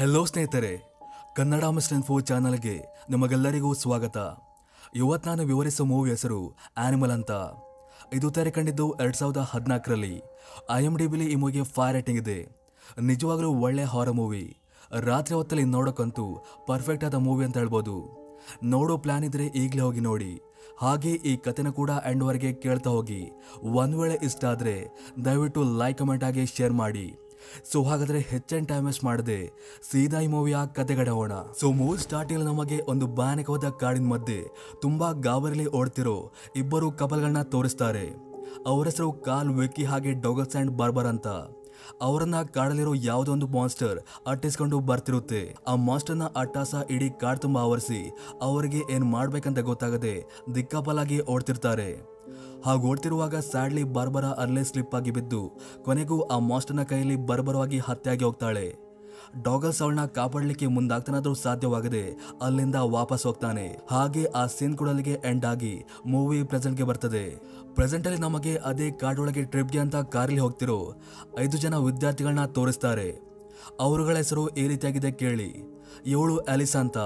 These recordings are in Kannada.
ಹೆಲೋ ಸ್ನೇಹಿತರೆ, ಕನ್ನಡ ಮಿಸ್ಟನ್ ಫೋ ಚಾನಲ್ಗೆ ನಿಮಗೆಲ್ಲರಿಗೂ ಸ್ವಾಗತ. ಇವತ್ತು ನಾನು ವಿವರಿಸೋ ಮೂವಿ ಹೆಸರು ಆನಿಮಲ್ ಅಂತ. ಇದು ತೆರೆ ಕಂಡಿದ್ದು ಎರಡು ಸಾವಿರದ ಹದಿನಾಲ್ಕರಲ್ಲಿ ಐ ಎಂ ಡಿ ಬಿಲಿ ಈ ಮೂವಿಗೆ ಫೈರ್ ರೇಟಿಂಗ್ ಇದೆ. ನಿಜವಾಗಲೂ ಒಳ್ಳೆ ಹಾರ ಮೂವಿ ರಾತ್ರಿ ಹೊತ್ತಲ್ಲಿ ನೋಡೋಕ್ಕಂತೂ ಪರ್ಫೆಕ್ಟ್ ಆದ ಮೂವಿ ಅಂತ ಹೇಳ್ಬೋದು. ನೋಡೋ ಪ್ಲ್ಯಾನ್ ಇದ್ರೆ ಈಗಲೇ ಹೋಗಿ ನೋಡಿ. ಹಾಗೆ ಈ ಕಥೆನ ಕೂಡ ಎಂಡ್ವರೆಗೆ ಕೇಳ್ತಾ ಹೋಗಿ. ಒಂದು ವೇಳೆ ಇಷ್ಟ ಆದರೆ ದಯವಿಟ್ಟು ಲೈಕ್ ಕಮೆಂಟ್ ಆಗಿ ಶೇರ್ ಮಾಡಿ. ಸೊ ಹಾಗಾದ್ರೆ ಹೆಚ್ಚಿನ ಟೈಮ್ ವೇಸ್ಟ್ ಮಾಡದೆ, ಸೀದಾ ಈ ಮೂವಿಯ ಕತೆಗಡೆ ಹೋಗೋಣ. ಸೊ ಮೂವಿ ಸ್ಟಾರ್ಟಿಂಗ್ ನಮಗೆ ಒಂದು ಭಯಾನಕವಾದ ಕಾಡಿನ ಮಧ್ಯೆ, ತುಂಬಾ ಗಾಬರಿಲಿ ಓಡ್ತಿರೋ ಇಬ್ಬರು ಕಪಲ್ಗಳನ್ನ ತೋರಿಸ್ತಾರೆ. ಅವರ ಹೆಸರು ಕಾಲ್ ವೆಕ್ಕಿ ಹಾಗೆ ಡೊಗಲ್ಸ್ ಅಂಡ್ ಬಾರ್ಬರ್ ಅಂತ. ಅವರನ್ನ ಕಾಡಲಿರೋ ಯಾವುದೋ ಒಂದು ಮಾನ್ಸ್ಟರ್ ಅಟ್ಟಿಸ್ಕೊಂಡು ಬರ್ತಿರುತ್ತೆ. ಆ ಮಾನ್ಸ್ಟರ್ನ ಅಟ್ಟಾಸ ಇಡೀ ಕಾಡ್ ತುಂಬಾ ಆವರಿಸಿ, ಅವರಿಗೆ ಏನ್ ಮಾಡ್ಬೇಕಂತ ಗೊತ್ತಾಗದೆ ದಿಕ್ಕಾಪಲಾಗಿ ಓಡ್ತಿರ್ತಾರೆ. ಹಾಗೆ ಓಡ್ತಿರುವಾಗ ಸ್ಯಾಡ್ಲಿ ಬರ್ಬರ ಅಲ್ಲೇ ಸ್ಲಿಪ್ ಆಗಿ ಬಿದ್ದು, ಕೊನೆಗೂ ಆ ಮಾಸ್ಟರ್ನ ಕೈಯಲ್ಲಿ ಬರ್ಬರವಾಗಿ ಹತ್ಯೆಯಾಗಿ ಹೋಗ್ತಾಳೆ. ಡಾಗಲ್ಸ್ ಅವಳನ್ನ ಕಾಪಾಡಲಿಕ್ಕೆ ಮುಂದಾಗ್ತಾನಾದ್ರೂ ಸಾಧ್ಯವಾಗದೆ ಅಲ್ಲಿಂದ ವಾಪಸ್ ಹೋಗ್ತಾನೆ. ಹಾಗೆ ಆ ಸೀನ್ ಕೂಡ ಅಲ್ಲಿಗೆ ಎಂಡ್ ಆಗಿ ಮೂವಿ ಪ್ರೆಸೆಂಟ್ಗೆ ಬರ್ತದೆ. ಪ್ರೆಸೆಂಟ್ ಅಲ್ಲಿ ನಮಗೆ ಅದೇ ಕಾಡೊಳಗೆ ಟ್ರಿಪ್ಗೆ ಅಂತ ಕಾರಲ್ಲಿ ಹೋಗ್ತಿರೋ ಐದು ಜನ ವಿದ್ಯಾರ್ಥಿಗಳನ್ನ ತೋರಿಸ್ತಾರೆ. ಅವರುಗಳ ಹೆಸರು ಈ ರೀತಿಯಾಗಿದೆ ಕೇಳಿ. ಇವಳು ಅಲಿಸಾ ಅಂತ.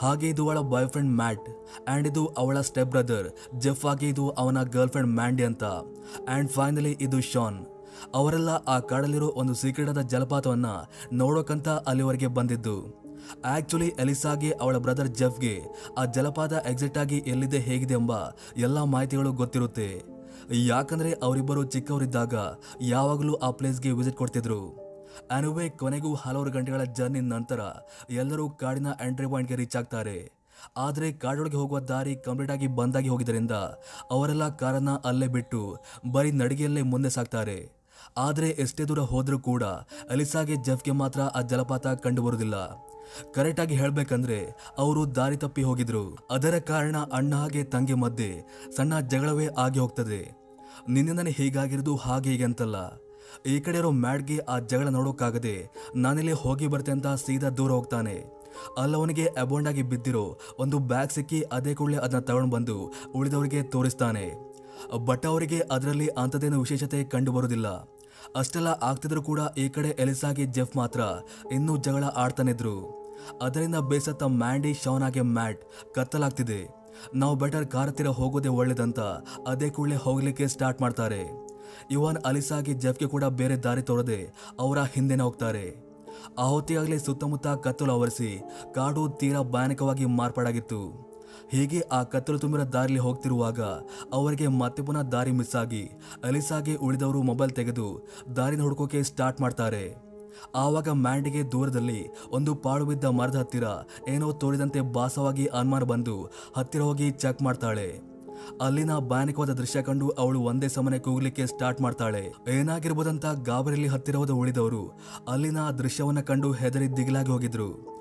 ಹಾಗೆ ಇದು ಅವಳ ಬಾಯ್ ಫ್ರೆಂಡ್ ಮ್ಯಾಟ್ ಆ್ಯಂಡ್ ಇದು ಅವಳ ಸ್ಟೆಪ್ ಬ್ರದರ್ ಜೆಫ್ ಆಗಿ ಇದು ಅವನ ಗರ್ಲ್ ಫ್ರೆಂಡ್ ಮ್ಯಾಂಡಿ ಅಂತ. ಆ್ಯಂಡ್ ಫೈನಲಿ ಇದು ಶಾನ್ ಅವರೆಲ್ಲ ಆ ಕಾಡಲ್ಲಿರೋ ಒಂದು ಸೀಕ್ರೆಟ್ ಆದ ಜಲಪಾತವನ್ನ ನೋಡೋಕಂತ ಅಲ್ಲಿವರೆಗೆ ಬಂದಿದ್ದು. ಆ್ಯಕ್ಚುಲಿ ಎಲಿಸಾಗೆ, ಅವಳ ಬ್ರದರ್ ಜೆಫ್ಗೆ ಆ ಜಲಪಾತ ಎಕ್ಸಿಟ್ ಆಗಿ ಎಲ್ಲಿದೆ, ಹೇಗಿದೆ ಎಂಬ ಎಲ್ಲ ಮಾಹಿತಿಗಳು ಗೊತ್ತಿರುತ್ತೆ. ಯಾಕಂದರೆ ಅವರಿಬ್ಬರು ಚಿಕ್ಕವರಿದ್ದಾಗ ಯಾವಾಗಲೂ ಆ ಪ್ಲೇಸ್ಗೆ ವಿಸಿಟ್ ಕೊಡ್ತಿದ್ರು. ಅನುವೆ ಕೊನೆಗೂ ಹಲವಾರು ಗಂಟೆಗಳ ಜರ್ನಿ ನಂತರ ಎಲ್ಲರೂ ಕಾಡಿನ ಎಂಟ್ರಿ ಪಾಯಿಂಟ್ಗೆ ರೀಚ್ ಆಗ್ತಾರೆ. ಆದರೆ ಕಾಡೊಳಗೆ ಹೋಗುವ ದಾರಿ ಕಂಪ್ಲೀಟ್ ಆಗಿ ಬಂದಾಗಿ ಹೋಗಿದ್ದರಿಂದ ಅವರೆಲ್ಲ ಕಾರನ್ನ ಅಲ್ಲೇ ಬಿಟ್ಟು ಬರೀ ನಡಿಗೆಯಲ್ಲೇ ಮುಂದೆ ಸಾಕ್ತಾರೆ ಆದರೆ ಎಷ್ಟೇ ದೂರ ಹೋದರೂ ಕೂಡ ಅಲಿಸಾಗೆ ಜಫ್ಗೆ ಮಾತ್ರ ಆ ಜಲಪಾತ ಕಂಡುಬರುವುದಿಲ್ಲ. ಕರೆಕ್ಟಾಗಿ ಹೇಳಬೇಕಂದ್ರೆ ಅವರು ದಾರಿ ತಪ್ಪಿ ಹೋಗಿದ್ರು. ಅದರ ಕಾರಣ ಅಣ್ಣ ಹಾಗೆ ತಂಗಿ ಮಧ್ಯೆ ಸಣ್ಣ ಜಗಳವೇ ಆಗಿ ಹೋಗ್ತದೆ. ನಿನ್ನಿಂದನೇ ಹೀಗಾಗಿರೋದು ಹಾಗೆ ಹೀಗೆ ಅಂತಲ್ಲ. ಈ ಕಡೆ ಇರೋ ಮ್ಯಾಡ್ಗೆ ಆ ಜಗಳ ನೋಡೋಕ್ಕಾಗದೆ ನಾನಿಲ್ಲಿ ಹೋಗಿ ಬರ್ತೆ ಅಂತ ಸೀದಾ ದೂರ ಹೋಗ್ತಾನೆ. ಅಲ್ಲವನಿಗೆ ಅಬೌಂಡ್ ಆಗಿ ಬಿದ್ದಿರೋ ಒಂದು ಬ್ಯಾಗ್ ಸಿಕ್ಕಿ ಅದೇ ಕೂಡಲೇ ಅದನ್ನ ತಗೊಂಡು ಬಂದು ಉಳಿದವರಿಗೆ ತೋರಿಸ್ತಾನೆ. ಬಟ್ ಅವರಿಗೆ ಅದರಲ್ಲಿ ಅಂಥದ್ದೇನು ವಿಶೇಷತೆ ಕಂಡು ಬರುವುದಿಲ್ಲ ಅಷ್ಟೆಲ್ಲ ಆಗ್ತಿದ್ರು ಕೂಡ ಈ ಕಡೆ ಎಲಿಸಾಗಿ ಜೆಫ್ ಮಾತ್ರ ಇನ್ನೂ ಜಗಳ ಆಡ್ತಾನಿದ್ರು ಅದರಿಂದ ಬೇಸತ್ತ ಮ್ಯಾಂಡಿ ಶವನ್ ಆಗಿ ಮ್ಯಾಟ್ ಕತ್ತಲಾಗ್ತಿದೆ. ನಾವು ಬೆಟರ್ ಕಾರ್ ಹತ್ತಿರ ಹೋಗೋದೇ ಒಳ್ಳೇದಂತ ಅದೇ ಕೂಡಲೇ ಹೋಗ್ಲಿಕ್ಕೆ ಸ್ಟಾರ್ಟ್ ಮಾಡ್ತಾರೆ. ಇವನ್ ಅಲಿಸಾಗಿ ಜೆಫ್ಗೆ ಕೂಡ ಬೇರೆ ದಾರಿ ತೋರದೆ ಅವರ ಹಿಂದೆನೇ ಹೋಗ್ತಾರೆ. ಆ ಹೊತ್ತಿಗಾಗಲೇ ಸುತ್ತಮುತ್ತ ಕತ್ತಲು ಆವರಿಸಿ ಕಾಡು ತೀರಾ ಭಯಾನಕವಾಗಿ ಮಾರ್ಪಾಡಾಗಿತ್ತು. ಹೀಗೆ ಆ ಕತ್ತಲು ತುಂಬಿರೋ ದಾರಿಲಿ ಹೋಗ್ತಿರುವಾಗ ಅವರಿಗೆ ಮತ್ತೆ ಪುನಃ ದಾರಿ ಮಿಸ್ ಆಗಿ ಅಲಿಸಾಗೆ ಉಳಿದವರು ಮೊಬೈಲ್ ತೆಗೆದು ದಾರಿನ ಹುಡುಕೋಕೆ ಸ್ಟಾರ್ಟ್ ಮಾಡ್ತಾರೆ. ಆವಾಗ ಮ್ಯಾಂಡಿಗೆ ದೂರದಲ್ಲಿ ಒಂದು ಪಾಳು ಬಿದ್ದ ಮರದ ಹತ್ತಿರ ಏನೋ ತೋರಿದಂತೆ ಭಾಸವಾಗಿ ಅನುಮಾನ ಬಂದು ಹತ್ತಿರ ಹೋಗಿ ಚೆಕ್ ಮಾಡ್ತಾಳೆ. ಅಲ್ಲಿನ ಭಯಾನಕವಾದ ದೃಶ್ಯ ಕಂಡು ಅವಳು ಒಂದೇ ಸಮನೆ ಕೂಗ್ಲಿಕ್ಕೆ ಸ್ಟಾರ್ಟ್ ಮಾಡ್ತಾಳೆ. ಏನಾಗಿರ್ಬೋದಂತ ಗಾಬರಿಯಲ್ಲಿ ಹತ್ತಿರವಾದ ಉಳಿದವರು ಅಲ್ಲಿನ ದೃಶ್ಯವನ್ನ ಕಂಡು ಹೆದರಿ ದಿಗಿಲಾಗಿ ಹೋಗಿದ್ರು.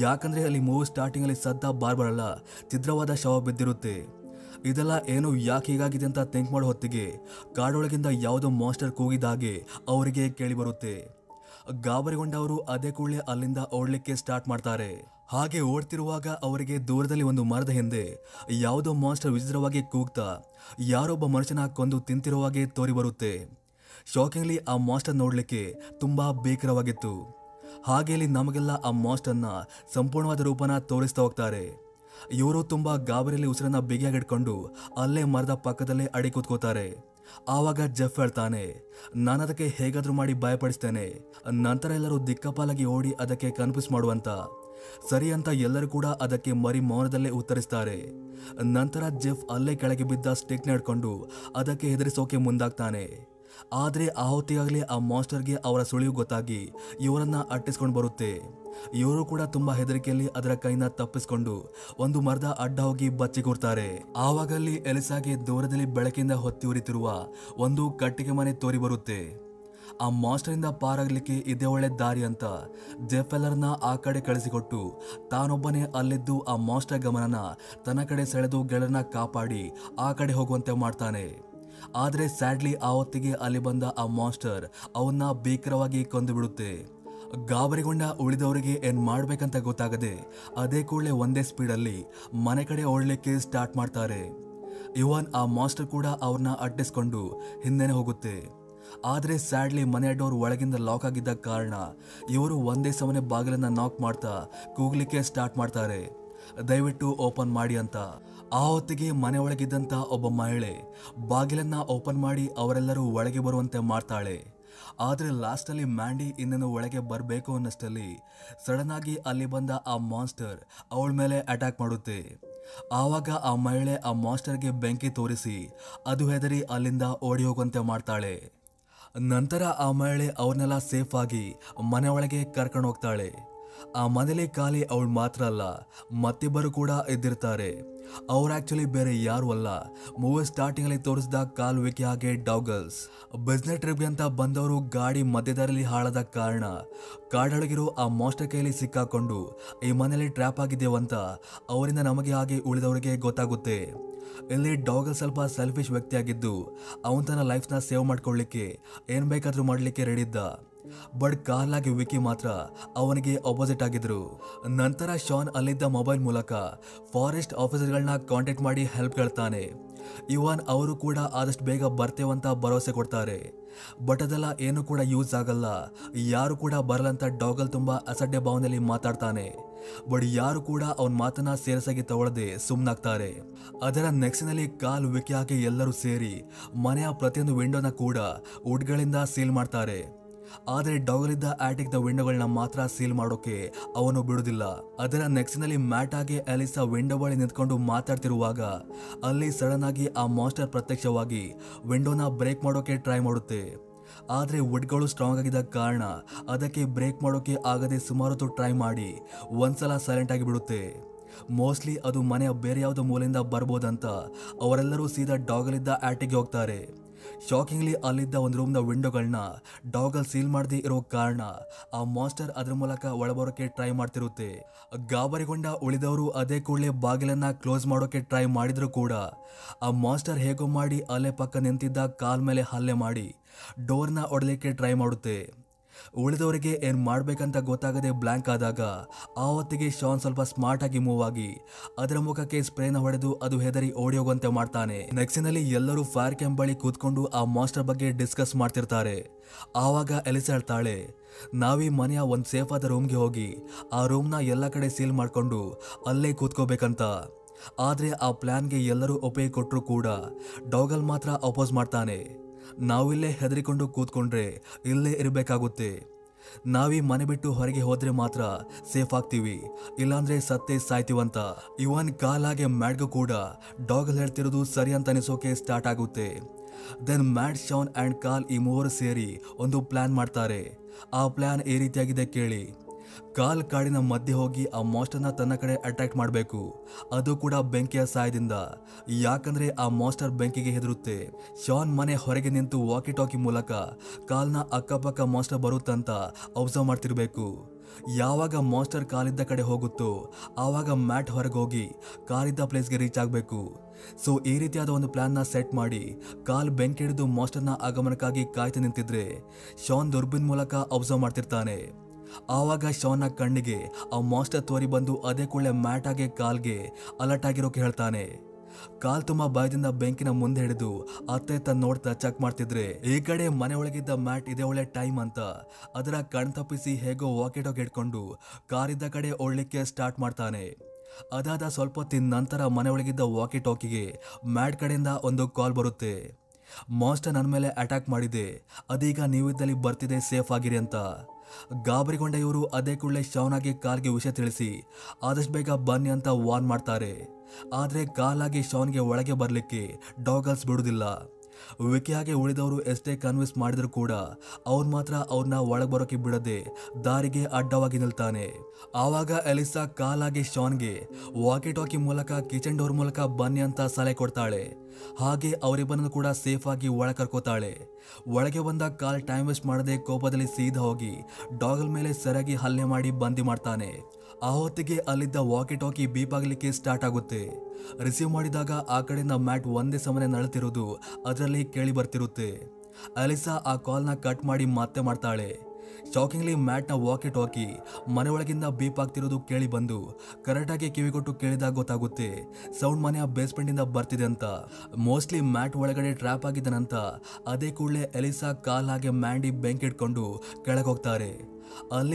ಯಾಕಂದ್ರೆ ಅಲ್ಲಿ ಮೂವಿ ಸ್ಟಾರ್ಟಿಂಗ್ ಅಲ್ಲಿ ಸದ್ದ ಬಾರ್ಬರಲ್ಲ, ಛಿದ್ರವಾದ ಶವ ಬಿದ್ದಿರುತ್ತೆ. ಇದೆಲ್ಲ ಏನು ಯಾಕೆ ಹೀಗಾಗಿದೆ ಅಂತ ಥಿಂಕ್ ಮಾಡೋ ಹೊತ್ತಿಗೆ ಕಾಡೊಳಗಿಂದ ಯಾವುದೋ ಮಾಸ್ಟರ್ ಕೂಗಿದ ಹಾಗೆ ಅವರಿಗೆ ಕೇಳಿ ಬರುತ್ತೆ. ಗಾಬರಿಗೊಂಡವರು ಅದೇ ಕೂಡಲೇ ಅಲ್ಲಿಂದ ಓಡ್ಲಿಕ್ಕೆ ಸ್ಟಾರ್ಟ್ ಮಾಡ್ತಾರೆ. ಹಾಗೆ ಓಡ್ತಿರುವಾಗ ಅವರಿಗೆ ದೂರದಲ್ಲಿ ಒಂದು ಮರದ ಹಿಂದೆ ಯಾವುದೋ ಮಾಸ್ಟರ್ ವಿಚಿತ್ರವಾಗಿ ಕೂಗ್ತಾ ಯಾರೊಬ್ಬ ಮನುಷ್ಯನ ಕೊಂದು ತಿಂತಿರುವಾಗೆ ತೋರಿ ಬರುತ್ತೆ. ಶಾಕಿಂಗ್ಲಿ ಆ ಮಾಸ್ಟರ್ ನೋಡಲಿಕ್ಕೆ ತುಂಬಾ ಭೀಕರವಾಗಿತ್ತು ಹಾಗೆ ನಮಗೆಲ್ಲ ಆ ಮಾಸ್ಟರ್ನ ಸಂಪೂರ್ಣವಾದ ರೂಪನ ತೋರಿಸ್ತಾ ಹೋಗ್ತಾರೆ. ಇವರು ತುಂಬಾ ಗಾಬರಿಯಲ್ಲಿ ಉಸಿರನ್ನ ಬಿಗಿಯಾಗಿಟ್ಕೊಂಡು ಅಲ್ಲೇ ಮರದ ಪಕ್ಕದಲ್ಲೇ ಅಡಿ ಕೂತ್ಕೋತಾರೆ. ಆವಾಗ ಜೆಫ್ ಹೇಳ್ತಾನೆ ನಾನು ಅದಕ್ಕೆ ಹೇಗಾದ್ರೂ ಮಾಡಿ ಭಯಪಡಿಸ್ತೇನೆ. ನಂತರ ಎಲ್ಲರೂ ದಿಕ್ಕಪಾಲಾಗಿ ಓಡಿ ಅದಕ್ಕೆ ಕನ್ಫ್ಯೂಸ್ ಮಾಡುವಂತ. ಸರಿ ಅಂತ ಎಲ್ಲರೂ ಕೂಡ ಅದಕ್ಕೆ ಮರಿ ಮೌನದಲ್ಲೇ ಉತ್ತರಿಸ್ತಾರೆ. ನಂತರ ಜೆಫ್ ಅಲ್ಲೇ ಕೆಳಗೆ ಬಿದ್ದ ಸ್ಟಿಕ್ ನೆಡ್ಕೊಂಡು ಅದಕ್ಕೆ ಹೆದರಿಸೋಕೆ ಮುಂದಾಗ್ತಾನೆ. ಆದ್ರೆ ಆ ಹೊತ್ತಿಗಾಗಲೇ ಆ ಮಾಸ್ಟರ್ಗೆ ಅವರ ಸುಳಿವು ಗೊತ್ತಾಗಿ ಇವರನ್ನ ಅಟ್ಟಿಸ್ಕೊಂಡು ಬರುತ್ತೆ. ಇವರು ಕೂಡ ತುಂಬಾ ಹೆದರಿಕೆಯಲ್ಲಿ ಅದರ ಕೈನ ತಪ್ಪಿಸ್ಕೊಂಡು ಒಂದು ಮರದ ಅಡ್ಡ ಹೋಗಿ ಬಚ್ಚಿಗೂರ್ತಾರೆ ಆವಾಗಲ್ಲಿ ಎಲಿಸಾಗೆ ದೂರದಲ್ಲಿ ಬೆಳಕಿಂದ ಹೊತ್ತಿ ಉರಿತಿರುವ ಒಂದು ಕಟ್ಟಿಗೆ ಮನೆ ತೋರಿ ಬರುತ್ತೆ. ಆ ಮಾಸ್ಟರಿಂದ ಪಾರಾಗ್ಲಿಕ್ಕೆ ಇದೇ ಒಳ್ಳೆ ದಾರಿ ಅಂತ ಜೆಫೆಲ್ಲರ್ನ ಆ ಕಡೆ ಕಳಿಸಿಕೊಟ್ಟು ತಾನೊಬ್ಬನೇ ಅಲ್ಲಿದ್ದು ಆ ಮಾಸ್ಟರ್ ಗಮನನ ತನ್ನ ಕಡೆ ಸೆಳೆದು ಗೆಳನ ಕಾಪಾಡಿ ಆ ಕಡೆ ಹೋಗುವಂತೆ ಮಾಡ್ತಾನೆ. ಆದ್ರೆ ಸ್ಯಾಡ್ಲಿ ಆ ಹೊತ್ತಿಗೆ ಅಲ್ಲಿ ಬಂದ ಆ ಮಾಸ್ಟರ್ ಅವನ್ನ ಭೀಕರವಾಗಿ ಕೊಂದು ಬಿಡುತ್ತೆ ಗಾಬರಿಗೊಂಡ ಉಳಿದವರಿಗೆ ಏನ್ ಮಾಡ್ಬೇಕಂತ ಗೊತ್ತಾಗದೆ ಅದೇ ಕೂಡಲೇ ಒಂದೇ ಸ್ಪೀಡಲ್ಲಿ ಮನೆ ಕಡೆ ಓಡ್ಲಿಕ್ಕೆ ಸ್ಟಾರ್ಟ್ ಮಾಡ್ತಾರೆ. ಇವನ್ ಆ ಮಾಸ್ಟರ್ ಕೂಡ ಅವ್ರನ್ನ ಅಟ್ಟಿಸ್ಕೊಂಡು ಹಿಂದೆನೆ ಹೋಗುತ್ತೆ. ಆದರೆ ಸ್ಯಾಡ್ಲಿ ಮನೆ ಡೋರ್ ಒಳಗಿಂದ ಲಾಕ್ ಆಗಿದ್ದ ಕಾರಣ ಇವರು ಒಂದೇ ಸಮನೆ ಬಾಗಿಲನ್ನ ನಾಕ್ ಮಾಡ್ತಾ ಕೂಗ್ಲಿಕ್ಕೆ ಸ್ಟಾರ್ಟ್ ಮಾಡ್ತಾರೆ. ದಯವಿಟ್ಟು ಓಪನ್ ಮಾಡಿ ಅಂತ. ಆ ಹೊತ್ತಿಗೆ ಮನೆ ಒಳಗಿದ್ದಂಥ ಒಬ್ಬ ಮಹಿಳೆ ಬಾಗಿಲನ್ನ ಓಪನ್ ಮಾಡಿ ಅವರೆಲ್ಲರೂ ಒಳಗೆ ಬರುವಂತೆ ಮಾಡ್ತಾಳೆ. ಆದರೆ ಲಾಸ್ಟಲ್ಲಿ ಮ್ಯಾಂಡಿ ಇನ್ನೇನು ಒಳಗೆ ಬರಬೇಕು ಅನ್ನಷ್ಟಲ್ಲಿ ಸಡನ್ ಆಗಿ ಅಲ್ಲಿ ಬಂದ ಆ ಮಾನ್ಸ್ಟರ್ ಅವಳ ಮೇಲೆ ಅಟ್ಯಾಕ್ ಮಾಡುತ್ತೆ. ಆವಾಗ ಆ ಮಹಿಳೆ ಆ ಮಾನ್ಸ್ಟರ್ಗೆ ಬೆಂಕಿ ತೋರಿಸಿ ಅದು ಹೆದರಿ ಅಲ್ಲಿಂದ ಓಡಿ ಹೋಗುವಂತೆ ಮಾಡ್ತಾಳೆ. ನಂತರ ಆ ಮಹಿಳೆ ಅವ್ರನ್ನೆಲ್ಲ ಸೇಫ್ ಆಗಿ ಮನೆ ಒಳಗೆ ಕರ್ಕೊಂಡು ಹೋಗ್ತಾಳೆ. ಆ ಮನೇಲಿ ಖಾಲಿ ಅವಳು ಮಾತ್ರ ಅಲ್ಲ, ಮತ್ತಿಬ್ಬರು ಕೂಡ ಇದ್ದಿರ್ತಾರೆ ಅವ್ರು ಆಕ್ಚುಲಿ ಬೇರೆ ಯಾರು ಅಲ್ಲ. ಮೂವಿ ಸ್ಟಾರ್ಟಿಂಗ್ ಅಲ್ಲಿ ತೋರಿಸಿದ ಕಾಲ್ ವಿಕಿ ಹಾಗೆ ಡಾಗಲ್ಸ್. ಬಿಸ್ನೆಸ್ ಟ್ರಿಪ್ಗೆ ಅಂತ ಬಂದವರು ಗಾಡಿ ಮಧ್ಯದಾರಲ್ಲಿ ಹಾಳಾದ ಕಾರಣ, ಕಾಡೊಳಗಿರೋ ಆ ಮಾಸ್ಟರ್ ಕೈಯಲ್ಲಿ ಸಿಕ್ಕಾಕೊಂಡು, ಈ ಮನೇಲಿ ಟ್ರ್ಯಾಪ್ ಆಗಿದ್ದೇವಂತ ಅವರಿಂದ ನಮಗೆ ಹಾಗೆ ಉಳಿದವರಿಗೆ ಗೊತ್ತಾಗುತ್ತೆ. ಇಲ್ಲಿ ಡಾಗಲ್ ಸ್ವಲ್ಪ ಸೆಲ್ಫಿಶ್ ವ್ಯಕ್ತಿಯಾಗಿದ್ದು, ಅವನು ತನ್ನ ಲೈಫ್ನ ಸೇವ್ ಮಾಡ್ಕೊಳ್ಳಿಕ್ಕೆ, ಏನು ಬೇಕಾದರೂ ಮಾಡಲಿಕ್ಕೆ ರೆಡಿ ಇದ್ದ. ಬಟ್ ಕಾರ್ಲಾಗಿ ವಿಕಿ ಮಾತ್ರ ಅವನಿಗೆ ಅಪೋಸಿಟ್ ಆಗಿದ್ರು. ನಂತರ ಶಾನ್ ಅಲ್ಲಿದ್ದ ಮೊಬೈಲ್ ಮೂಲಕ ಫಾರೆಸ್ಟ್ ಆಫೀಸರ್ಗಳನ್ನ ಕಾಂಟ್ಯಾಕ್ಟ್ ಮಾಡಿ ಹೆಲ್ಪ್ ಕೇಳ್ತಾನೆ. ಇವನ್ ಅವರು ಕೂಡ ಆದಷ್ಟು ಬೇಗ ಬರ್ತೇವಂತ ಭರವಸೆ ಕೊಡ್ತಾರೆ. ಬಟ್ ಅದೆಲ್ಲ ಏನು ಕೂಡ ಯೂಸ್ ಆಗಲ್ಲ. ಯಾರು ಕೂಡ ಬರಲ್ಲಂತ ಡಾಗಲ್ ತುಂಬಾ ಅಸಡ್ಡೆ ಭಾವನೆಯಲ್ಲಿ ಮಾತಾಡ್ತಾನೆ. ಬಟ್ ಯಾರು ಕೂಡ ಅವನ ಮಾತನ್ನ ಸೇರಿಸಾಗಿ ತಗೊಳ್ಳದೆ ಸುಮ್ಮನಾಗ್ತಾರೆ ಅದರ ನೆಕ್ಸ್ಟ್ನಲ್ಲಿ ಕಾಲ್ ವಿಕಿ ಹಾಕಿ ಎಲ್ಲರೂ ಸೇರಿ ಮನೆಯ ಪ್ರತಿಯೊಂದು ವಿಂಡೋನ ಕೂಡ ವುಡ್ಗಳಿಂದ ಸೀಲ್ ಮಾಡ್ತಾರೆ. ಆದರೆ ಡಾಗಲಿದ್ದ ಆಟಿಕ್ದ ವಿಂಡೋಗಳನ್ನ ಮಾತ್ರ ಸೀಲ್ ಮಾಡೋಕೆ ಅವನು ಬಿಡುದಿಲ್ಲ. ಅದರ ನೆಕ್ಸ್ಟ್ನಲ್ಲಿ ಮ್ಯಾಟ್ ಆಗಿ ಅಲಿಸಾ ವಿಂಡೋ ಬಳಿ ನಿಂತ್ಕೊಂಡು ಮಾತಾಡ್ತಿರುವಾಗ ಅಲ್ಲಿ ಸಡನ್ ಆಗಿ ಆ ಮಾಸ್ಟರ್ ಪ್ರತ್ಯಕ್ಷವಾಗಿ ವಿಂಡೋನ ಬ್ರೇಕ್ ಮಾಡೋಕೆ ಟ್ರೈ ಮಾಡುತ್ತೆ. ಆದರೆ ವುಡ್ಗಳು ಸ್ಟ್ರಾಂಗ್ ಆಗಿದ್ದ ಕಾರಣ ಅದಕ್ಕೆ ಬ್ರೇಕ್ ಮಾಡೋಕೆ ಆಗದೆ ಸುಮಾರು ಹೊತ್ತು ಟ್ರೈ ಮಾಡಿ ಒಂದ್ಸಲ ಸೈಲೆಂಟ್ ಆಗಿ ಬಿಡುತ್ತೆ. ಮೋಸ್ಟ್ಲಿ ಅದು ಮನೆಯ ಬೇರೆ ಯಾವುದೋ ಮೂಲೆಯಿಂದ ಬರ್ಬೋದಂತ ಅವರೆಲ್ಲರೂ ಸೀದಾ ಡಾಗಲಿದ್ದ ಆಟಿಗೆ ಹೋಗ್ತಾರೆ. ಶಾಕಿಂಗ್ಲಿ ಅಲ್ಲಿದ್ದ ಒಂದು ರೂಮ್ನ ವಿಂಡೋಗಳನ್ನ ಡಾಗಲ್ ಸೀಲ್ ಮಾಡದೇ ಇರೋ ಕಾರಣ ಆ ಮಾಸ್ಟರ್ ಅದರ ಮೂಲಕ ಒಳಬರೋಕೆ ಟ್ರೈ ಮಾಡ್ತಿರುತ್ತೆ. ಗಾಬರಿಗೊಂಡ ಉಳಿದವರು ಅದೇ ಕೂಡಲೇ ಬಾಗಿಲನ್ನ ಕ್ಲೋಸ್ ಮಾಡೋಕೆ ಟ್ರೈ ಮಾಡಿದ್ರು ಕೂಡ ಆ ಮಾಸ್ಟರ್ ಹೇಗೋ ಮಾಡಿ ಅಲ್ಲೇ ಪಕ್ಕ ನಿಂತಿದ್ದ ಕಾಲ್ ಮೇಲೆ ಹಲ್ಲೆ ಮಾಡಿ ಡೋರ್ನ ಒಡಲಿಕ್ಕೆ ಟ್ರೈ ಮಾಡುತ್ತೆ. ಉಳಿದವರಿಗೆ ಏನು ಮಾಡಬೇಕಂತ ಗೊತ್ತಾಗದೆ ಬ್ಲಾಂಕ್ ಆದಾಗ ಆ ಹೊತ್ತಿಗೆ ಶಾನ್ ಸ್ವಲ್ಪ ಸ್ಮಾರ್ಟ್ ಆಗಿ ಮೂವ್ ಆಗಿ ಅದರ ಮುಖಕ್ಕೆ ಸ್ಪ್ರೇನ ಹೊಡೆದು ಅದು ಹೆದರಿ ಓಡಿ ಹೋಗುವಂತೆ ಮಾಡ್ತಾನೆ. ನೆಕ್ಸ್ಟ್ನಲ್ಲಿ ಎಲ್ಲರೂ ಫೈರ್ ಕ್ಯಾಂಪ್ ಬಳಿ ಕೂತ್ಕೊಂಡು ಆ ಮಾಸ್ಟರ್ ಬಗ್ಗೆ ಡಿಸ್ಕಸ್ ಮಾಡ್ತಿರ್ತಾರೆ. ಆವಾಗ ಎಲಿಸ ಹೇಳ್ತಾಳೆ, ನಾವೀ ಮನೆಯ ಒಂದು ಸೇಫ್ ಆದ ರೂಮ್ಗೆ ಹೋಗಿ ಆ ರೂಮ್ನ ಎಲ್ಲ ಕಡೆ ಸೀಲ್ ಮಾಡ್ಕೊಂಡು ಅಲ್ಲೇ ಕೂತ್ಕೋಬೇಕಂತ. ಆದ್ರೆ ಆ ಪ್ಲ್ಯಾನ್ಗೆ ಎಲ್ಲರೂ ಒಪ್ಪಿಗೆ ಕೊಟ್ಟರು ಕೂಡ ಡೌಗಲ್ ಮಾತ್ರ ಅಪೋಸ್ ಮಾಡ್ತಾನೆ. ನಾವಿಲ್ಲೇ ಹೆದರಿಕೊಂಡು ಕೂತ್ಕೊಂಡ್ರೆ ಇಲ್ಲೇ ಇರಬೇಕಾಗುತ್ತೆ. ನಾವೀ ಮನೆ ಬಿಟ್ಟು ಹೊರಗೆ ಹೋದ್ರೆ ಮಾತ್ರ ಸೇಫ್ ಆಗ್ತೀವಿ. ಇಲ್ಲಾಂದ್ರೆ ಸತ್ತೇ ಸಾಯ್ತೀವಂತ. ಇವನ್ ಕಾಲಾಗೆ ಮ್ಯಾಡ್ಗೂ ಕೂಡ ಡಾಗಲ್ ಹೇಳ್ತಿರೋದು ಸರಿ ಅಂತ ಅನಿಸೋಕೆ ಸ್ಟಾರ್ಟ್ ಆಗುತ್ತೆ. Then Matt Shawn and Cal ಈ ಮೂವರು ಸೇರಿ ಒಂದು ಪ್ಲ್ಯಾನ್ ಮಾಡ್ತಾರೆ. ಆ ಪ್ಲ್ಯಾನ್ ಈ ರೀತಿಯಾಗಿದೆ ಕೇಳಿ. ಕಾಲ್ ಕಾಡಿನ ಮಧ್ಯೆ ಹೋಗಿ ಆ ಮಾಸ್ಟರ್ನ ತನ್ನ ಕಡೆ ಅಟ್ರಾಕ್ಟ್ ಮಾಡಬೇಕು. ಅದು ಕೂಡ ಬೆಂಕಿಯ ಸಹಾಯದಿಂದ. ಯಾಕಂದ್ರೆ ಆ ಮಾಸ್ಟರ್ ಬೆಂಕಿಗೆ ಹೆದರುತ್ತೆ. ಶಾನ್ ಮನೆ ಹೊರಗೆ ನಿಂತು ವಾಕಿ ಟಾಕಿ ಮೂಲಕ ಕಾಲ್ನ ಅಕ್ಕಪಕ್ಕ ಮಾಸ್ಟರ್ ಬರುತ್ತಂತ ಅಬ್ಸರ್ವ್ ಮಾಡ್ತಿರ್ಬೇಕು. ಯಾವಾಗ ಮಾಸ್ಟರ್ ಕಾಲಿದ್ದ ಕಡೆ ಹೋಗುತ್ತೋ, ಆವಾಗ ಮ್ಯಾಟ್ ಹೊರಗೆ ಹೋಗಿ ಕಾಲಿದ್ದ ಪ್ಲೇಸ್ಗೆ ರೀಚ್ ಆಗಬೇಕು. ಸೊ ಈ ರೀತಿಯಾದ ಒಂದು ಪ್ಲಾನ್ನ ಸೆಟ್ ಮಾಡಿ ಕಾಲ್ ಬೆಂಕಿ ಹಿಡಿದು ಮಾಸ್ಟರ್ನ ಆಗಮನಕ್ಕಾಗಿ ಕಾಯ್ತು ನಿಂತಿದ್ರೆ, ಶಾನ್ ದುರ್ಬಿನ್ ಮೂಲಕ ಅಬ್ಸರ್ವ್ ಮಾಡ್ತಿರ್ತಾನೆ. ಆವಾಗ ಶವನ ಕಣ್ಣಿಗೆ, ಆ ಮಾಸ್ಟರ್ ತೋರಿ ಬಂದು ಅದೇ ಕೂಡಲೇ ಮ್ಯಾಟಾಗೆ ಕಾಲ್ಗೆ ಅಲರ್ಟ್ ಆಗಿರೋಕೆ ಹೇಳ್ತಾನೆ. ಕಾಲ್ ತುಂಬ ಭಯದಿಂದ ಬೆಂಕಿನ ಮುಂದೆ ಹಿಡಿದು ಅತ್ತೆ ತನ್ನ ನೋಡ್ತಾ ಚೆಕ್ ಮಾಡ್ತಿದ್ರೆ, ಈ ಕಡೆ ಮನೆ ಒಳಗಿದ್ದ ಮ್ಯಾಟ್ ಇದೇ ಒಳ್ಳೆ ಟೈಮ್ ಅಂತ. ಅದರ ಕಣ್ ತಪ್ಪಿಸಿ ಹೇಗೋ ವಾಕೆಟೋಗ್ ಹಿಡ್ಕೊಂಡು ಕಾರಿದ್ದ ಕಡೆ ಓಡ್ಲಿಕ್ಕೆ ಸ್ಟಾರ್ಟ್ ಮಾಡ್ತಾನೆ. ಅದಾದ ಸ್ವಲ್ಪ ಹೊತ್ತಿನ ನಂತರ ಮನೆ ಒಳಗಿದ್ದ ವಾಕಿ ಟಾಕಿಗೆ ಮ್ಯಾಟ್ ಕಡೆಯಿಂದ ಒಂದು ಕಾಲ್ ಬರುತ್ತೆ. ಮಾಸ್ಟರ್ ನನ್ನ ಮೇಲೆ ಅಟ್ಯಾಕ್ ಮಾಡಿದೆ. ಅದೀಗ ನೀವಿದ್ದಲ್ಲಿ ಬರ್ತಿದೆ ಸೇಫ್ ಆಗಿರಿ ಅಂತ. ಗಾಬರಿಗೊಂಡ ಇವರು ಅದೇ ಕೂಡಲೇ ಶವನಾಗಿ ಕಾರ್ಗೆ ವಿಷಯ ತಿಳಿಸಿ, ಆದಷ್ಟು ಬೇಗ ಬನ್ನಿ ಅಂತ ವಾರ್ನ್ ಮಾಡ್ತಾರೆ. ಆದರೆ ಕಾಲಾಗಿ ಶವನ್ಗೆ ಒಳಗೆ ಬರಲಿಕ್ಕೆ ಡಾಗಲ್ಸ್ ಬಿಡುವುದಿಲ್ಲ. ವಿಕಿಯಾಗೆ ಉಳಿದವರು ಎಷ್ಟೇ ಕನ್ವಿನ್ಸ್ ಮಾಡಿದ್ರು ಕೂಡ ಅವ್ರು ಮಾತ್ರ ಅವ್ರನ್ನ ಒಳಗೆ ಬರೋಕೆ ಬಿಡದೆ ದಾರಿಗೆ ಅಡ್ಡವಾಗಿ ನಿಲ್ತಾನೆ. ಆವಾಗ ಎಲಿಸಾ ಕಾಲಾಗಿ ಶಾನ್ಗೆ ವಾಕಿ ಟಾಕಿ ಮೂಲಕ, ಕಿಚನ್ ಡೋರ್ ಮೂಲಕ ಬನ್ನಿ ಅಂತ ಸಲಹೆ ಕೊಡ್ತಾಳೆ. ಹಾಗೆ ಅವರಿಬ್ಬರನ್ನು ಕೂಡ ಸೇಫ್ ಆಗಿ ಒಳ ಕರ್ಕೋತಾಳೆ. ಒಳಗೆ ಬಂದ ಕಾಲ್ ಟೈಮ್ ವೇಸ್ಟ್ ಮಾಡದೆ ಕೋಪದಲ್ಲಿ ಸೀದಾ ಹೋಗಿ ಡಾಗಲ್ ಮೇಲೆ ಸರಿಯಾಗಿ ಹಲ್ಲೆ ಮಾಡಿ ಬಂದಿ ಮಾಡ್ತಾನೆ. ಆ ಹೊತ್ತಿಗೆ ಅಲ್ಲಿದ್ದ ವಾಕಿ ಟಾಕಿ ಬೀಪ್ ಆಗಲಿಕ್ಕೆ ಸ್ಟಾರ್ಟ್ ಆಗುತ್ತೆ. ರಿಸೀವ್ ಮಾಡಿದಾಗ ಆ ಕಡೆಯಿಂದ ಮ್ಯಾಟ್ ಒಂದೇ ಸಮನೆ ನಳ್ತಿರೋದು ಅದರಲ್ಲಿ ಕೇಳಿ ಬರ್ತಿರುತ್ತೆ. ಅಲಿಸಾ ಆ ಕಾಲ್ನ ಕಟ್ ಮಾಡಿ ಮತ್ತೆ ಮಾಡ್ತಾಳೆ. ಶಾಕಿಂಗ್ಲಿ ಮ್ಯಾಟ್ನ ವಾಕಿ ಟಾಕಿ ಮನೆ ಒಳಗಿಂದ ಬೀಪ್ ಆಗ್ತಿರೋದು ಕೇಳಿ ಬಂದು ಕರೆಕ್ಟಾಗಿ ಕಿವಿಗೊಟ್ಟು ಕೇಳಿದಾಗ ಗೊತ್ತಾಗುತ್ತೆ, ಸೌಂಡ್ ಮನೆಯ ಬೇಸ್ಮೆಂಟಿಂದ ಬರ್ತಿದೆ ಅಂತ. ಮೋಸ್ಟ್ಲಿ ಮ್ಯಾಟ್ ಒಳಗಡೆ ಟ್ರ್ಯಾಪ್ ಆಗಿದ್ದಾನಂತ ಅದೇ ಕೂಡಲೇ ಎಲಿಸಾ ಕಾಲ್ ಹಾಗೆ ಮ್ಯಾಂಡಿ ಬೆಂಕಿಟ್ಕೊಂಡು ಕೆಳಗೆ ಹೋಗ್ತಾರೆ ಅಲ್ಲಿ